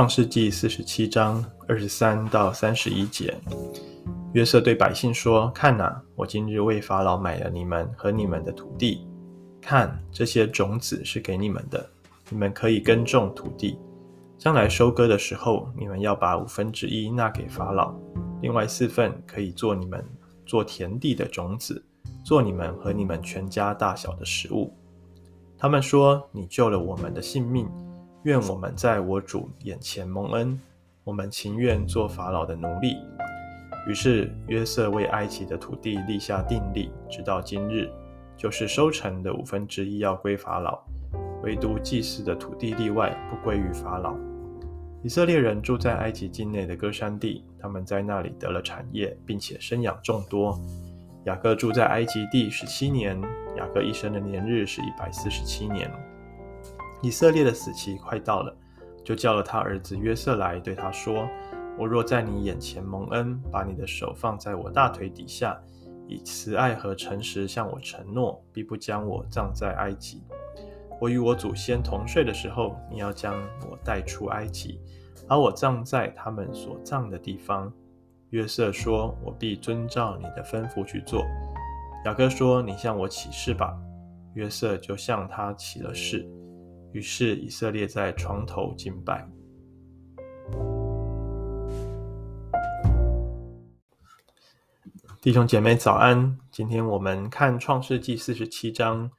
创世纪四十七章二十三到三十一节，约瑟对百姓说：“看哪，我今日为法老买了你们和你们的土地。看，这些种子是给你们的，你们可以耕种土地。将来收割的时候，你们要把五分之一纳给法老，另外四份可以做你们做田地的种子，做你们和你们全家大小的食物。”他们说：“你救了我们的性命。”愿我们在我主眼前蒙恩，我们情愿做法老的奴隶。于是约瑟为埃及的土地立下定例，直到今日，就是收成的五分之一要归法老，唯独祭祀的土地例外，不归于法老。以色列人住在埃及境内的歌山地，他们在那里得了产业，并且生养众多。雅各住在埃及地十七年，雅各一生的年日是一百四十七年。以色列的死期快到了，就叫了他儿子约瑟来，对他说：“我若在你眼前蒙恩，把你的手放在我大腿底下，以慈爱和诚实向我承诺，必不将我葬在埃及。我与我祖先同睡的时候，你要将我带出埃及，把我葬在他们所葬的地方。”约瑟说：“我必遵照你的吩咐去做。”雅各说：“你向我起誓吧。”约瑟就向他起了誓。于是以色列在床头敬拜。弟兄姐妹早安，今天我们看创世记四十七章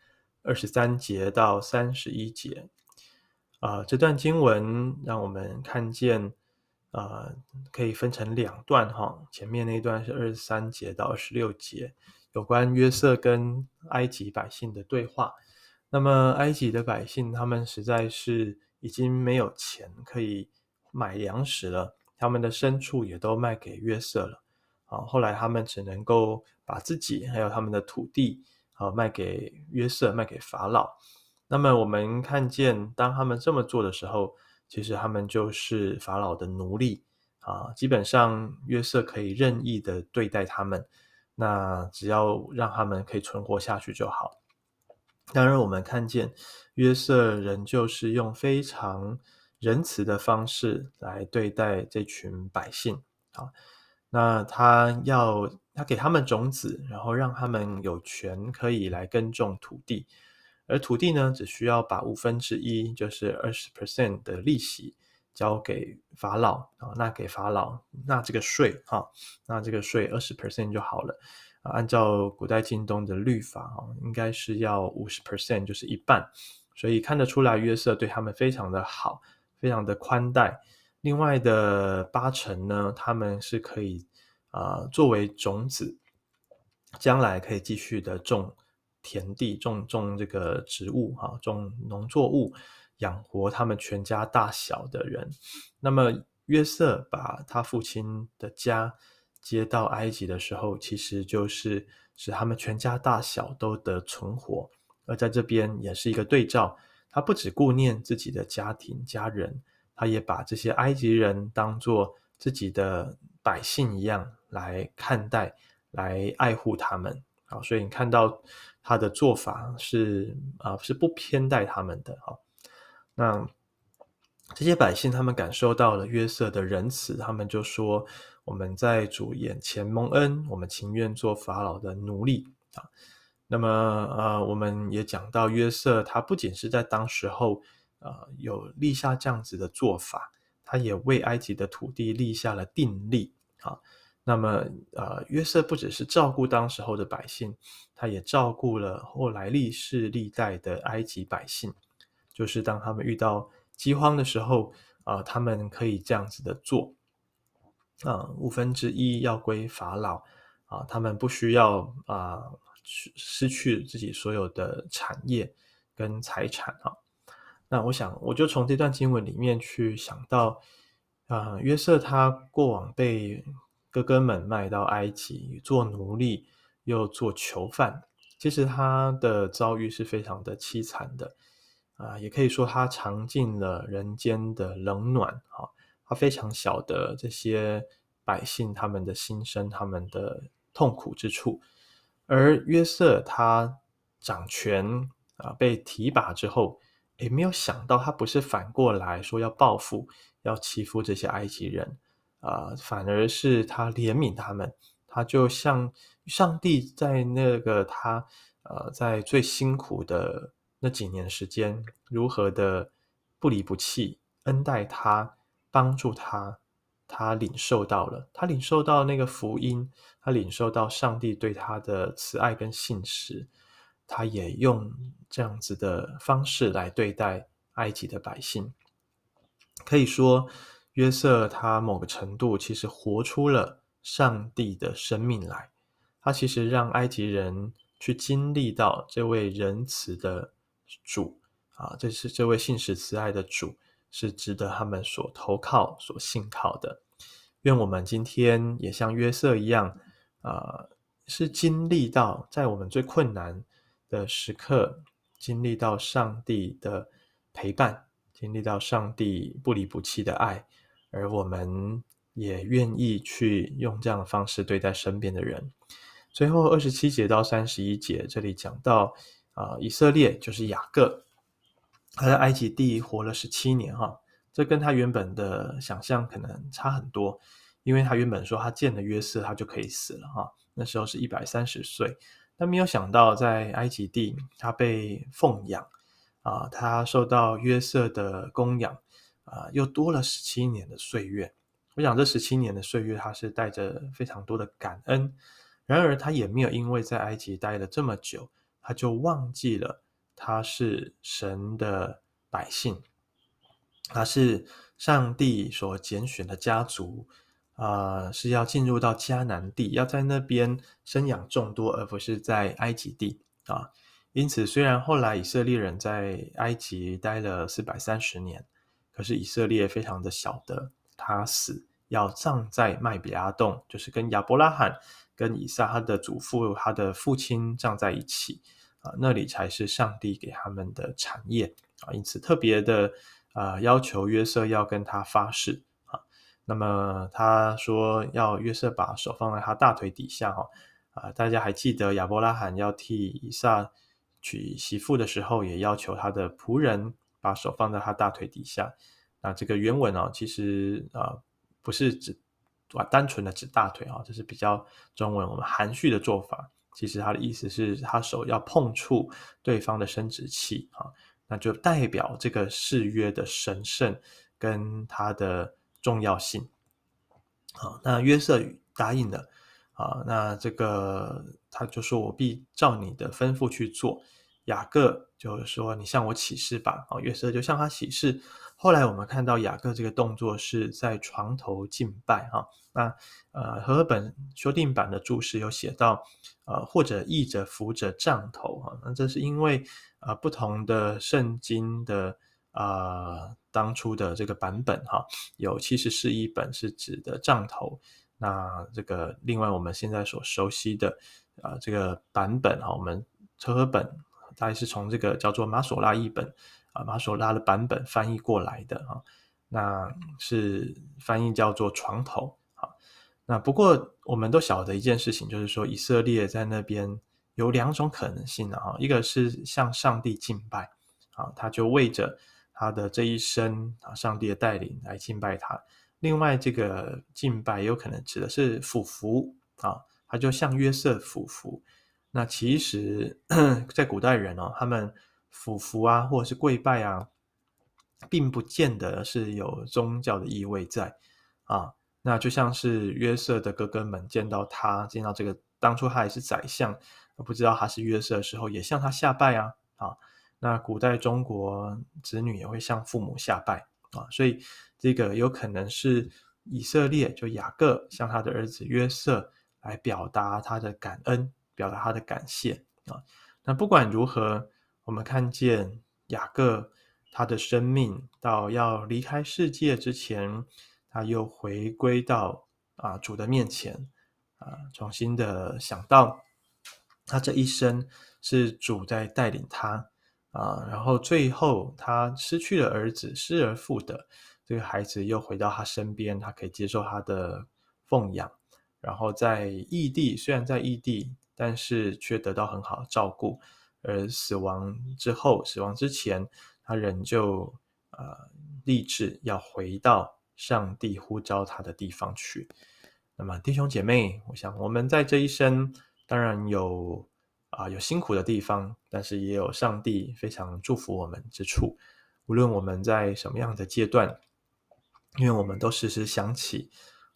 二十三节到三十一节。啊、这段经文让我们看见，啊、可以分成两段哈。前面那一段是二十三节到二十六节，有关约瑟跟埃及百姓的对话。那么，埃及的百姓他们实在是已经没有钱可以买粮食了，他们的牲畜也都卖给约瑟了。啊，后来他们只能够把自己还有他们的土地啊卖给约瑟，卖给法老。那么我们看见，当他们这么做的时候，其实他们就是法老的奴隶啊。基本上，约瑟可以任意的对待他们，那只要让他们可以存活下去就好。当然，我们看见约瑟仍旧是用非常仁慈的方式来对待这群百姓。啊，那他要他给他们种子，然后让他们有权可以来耕种土地，而土地呢，只需要把五分之一，就是二十 percent 的利息交给法老啊，纳给法老，纳这个税哈，纳这个税二十 percent 就好了。按照古代京东的律法啊，应该是要五十 percent，就是一半，所以看得出来约瑟对他们非常的好，非常的宽待。另外的八成呢，他们是可以啊、作为种子，将来可以继续的种田地，种种这个植物哈，种农作物，养活他们全家大小的人。那么约瑟把他父亲的家。接到埃及的时候，其实就是使他们全家大小都得存活。而在这边也是一个对照，他不只顾念自己的家庭家人，他也把这些埃及人当作自己的百姓一样来看待，来爱护他们。好，所以你看到他的做法是啊，是不偏待他们的。好，那这些百姓他们感受到了约瑟的仁慈，他们就说。我们在主眼前蒙恩，我们情愿做法老的奴隶啊。那么，呃，我们也讲到约瑟，他不仅是在当时候，呃，有立下这样子的做法，他也为埃及的土地立下了定力啊。那么，呃，约瑟不只是照顾当时候的百姓，他也照顾了后来历世历代的埃及百姓，就是当他们遇到饥荒的时候，啊、他们可以这样子的做。啊，五分之一要归法老啊，他们不需要啊失去自己所有的产业跟财产啊。那我想，我就从这段经文里面去想到啊，约瑟他过往被哥哥们卖到埃及做奴隶，又做囚犯，其实他的遭遇是非常的凄惨的啊，也可以说他尝尽了人间的冷暖啊。他非常晓得这些百姓他们的心声，他们的痛苦之处。而约瑟他掌权啊，被提拔之后，也没有想到他不是反过来说要报复、要欺负这些埃及人啊、反而是他怜悯他们，他就像上帝在那个他呃在最辛苦的那几年时间，如何的不离不弃，恩待他，帮助他。他领受到了，他领受到那个福音，他领受到上帝对他的慈爱跟信实，他也用这样子的方式来对待埃及的百姓。可以说，约瑟他某个程度其实活出了上帝的生命来，他其实让埃及人去经历到这位仁慈的主啊，这是这位信实慈爱的主。是值得他们所投靠、所信靠的。愿我们今天也像约瑟一样，啊、是经历到在我们最困难的时刻，经历到上帝的陪伴，经历到上帝不离不弃的爱，而我们也愿意去用这样的方式对待身边的人。最后二十七节到三十一节，这里讲到啊、呃，以色列就是雅各。他在埃及地活了十七年，哈，这跟他原本的想象可能差很多，因为他原本说他见了约瑟，他就可以死了，哈，那时候是一百三十岁，但没有想到在埃及地，他被奉养，啊，他受到约瑟的供养，啊，又多了十七年的岁月。我想这十七年的岁月，他是带着非常多的感恩，然而他也没有因为在埃及待了这么久，他就忘记了。他是神的百姓，他是上帝所拣选的家族啊、是要进入到迦南地，要在那边生养众多，而不是在埃及地啊。因此，虽然后来以色列人在埃及待了四百三十年，可是以色列非常的晓得，他死要葬在麦比拉洞，就是跟亚伯拉罕、跟以撒他的祖父、他的父亲葬在一起。啊，那里才是上帝给他们的产业啊，因此特别的啊，要求约瑟要跟他发誓啊。那么他说要约瑟把手放在他大腿底下哈啊，大家还记得亚伯拉罕要替以撒娶媳妇的时候，也要求他的仆人把手放在他大腿底下。那这个原文哦，其实啊不是指啊单纯的指大腿啊，这是比较中文我们含蓄的做法。其实他的意思是他手要碰触对方的生殖器啊，那就代表这个誓约的神圣跟他的重要性。好，那约瑟答应了啊，那这个他就说：“我必照你的吩咐去做。”雅各就是说：“你向我起誓吧。”啊，约瑟就向他起誓。后来我们看到雅各这个动作是在床头敬拜哈。那呃和合本修订版的注释有写到，呃或者译者扶着杖头哈。那这是因为呃不同的圣经的呃当初的这个版本哈，有七十士译本是指的杖头。那这个另外我们现在所熟悉的、呃、这个版本哈，我们和合本大概是从这个叫做马索拉译本。啊，马索拉的版本翻译过来的啊，那是翻译叫做床头啊。那不过我们都晓得一件事情，就是说以色列在那边有两种可能性啊，一个是向上帝敬拜啊，他就为着他的这一生啊，上帝的带领来敬拜他。另外，这个敬拜有可能指的是俯伏啊，他就向约瑟俯伏。那其实在古代人哦，他们。俯伏啊，或者是跪拜啊，并不见得是有宗教的意味在啊。那就像是约瑟的哥哥们见到他，见到这个当初他还是宰相，不知道他是约瑟的时候，也向他下拜啊啊。那古代中国子女也会向父母下拜啊，所以这个有可能是以色列就雅各向他的儿子约瑟来表达他的感恩，表达他的感谢啊。那不管如何。我们看见雅各，他的生命到要离开世界之前，他又回归到啊主的面前啊，重新的想到他这一生是主在带领他啊，然后最后他失去了儿子，失而复得，这个孩子又回到他身边，他可以接受他的奉养，然后在异地，虽然在异地，但是却得到很好的照顾。而死亡之后，死亡之前，他仍旧呃立志要回到上帝呼召他的地方去。那么弟兄姐妹，我想我们在这一生当然有啊、有辛苦的地方，但是也有上帝非常祝福我们之处。无论我们在什么样的阶段，因为我们都时时想起，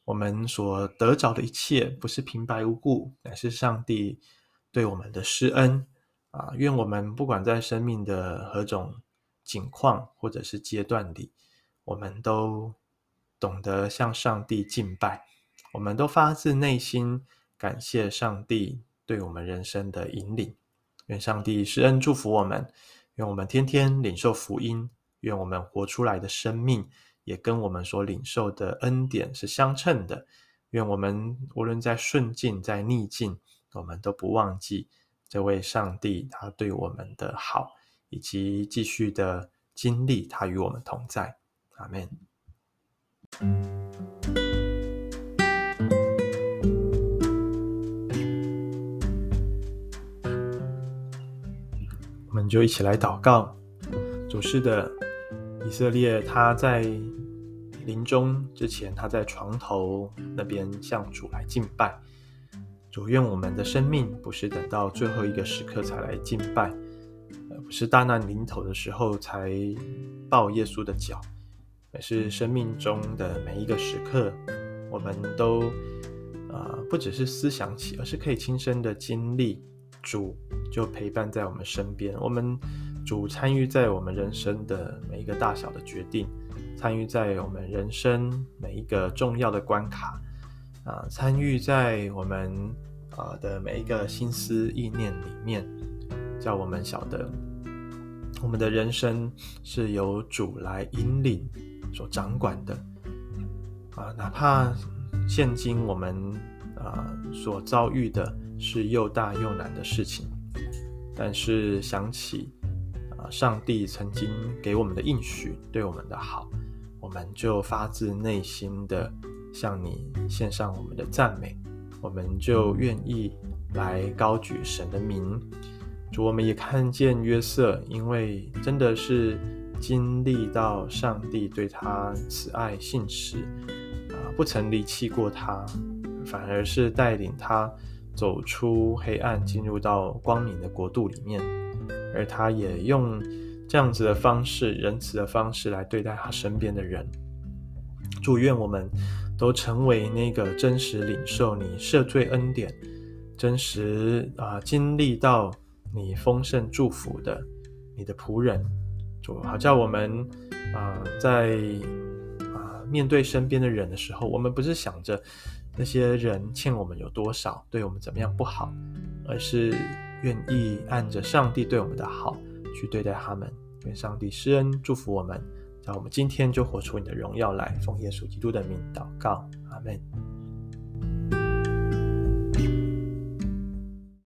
我们所得着的一切不是平白无故，乃是上帝对我们的施恩啊！愿我们不管在生命的何种境况或者是阶段里，我们都懂得向上帝敬拜，我们都发自内心感谢上帝对我们人生的引领。愿上帝施恩祝福我们，愿我们天天领受福音。愿我们活出来的生命也跟我们所领受的恩典是相称的。愿我们无论在顺境在逆境，我们都不忘记这位上帝他对我们的好，以及继续的经历他与我们同在。阿门。我们就一起来祷告，主是的。以色列他在临终之前，他在床头那边向主来敬拜。主，愿我们的生命不是等到最后一个时刻才来敬拜，而不是大难临头的时候才抱耶稣的脚，而是生命中的每一个时刻，我们都啊、不只是思想起，而是可以亲身的经历，主就陪伴在我们身边，我们。主参与在我们人生的每一个大小的决定，参与在我们人生每一个重要的关卡，啊，参与在我们啊的每一个心思意念里面，叫我们晓得，我们的人生是由主来引领、所掌管的，啊，哪怕现今我们啊所遭遇的是又大又难的事情，但是想起。上帝曾经给我们的应许，对我们的好，我们就发自内心的向你献上我们的赞美，我们就愿意来高举神的名。主，我们也看见约瑟，因为真的是经历到上帝对他慈爱信实，啊，不曾离弃过他，反而是带领他走出黑暗，进入到光明的国度里面。而他也用这样子的方式，仁慈的方式来对待他身边的人。祝愿我们都成为那个真实领受你赦罪恩典、真实啊、经历到你丰盛祝福的你的仆人。主好叫我们啊、在啊、面对身边的人的时候，我们不是想着那些人欠我们有多少，对我们怎么样不好，而是。愿意按着上帝对我们的好去对待他们，愿上帝施恩祝福我们，让我们今天就活出你的荣耀来。奉耶稣基督的名祷告，阿门。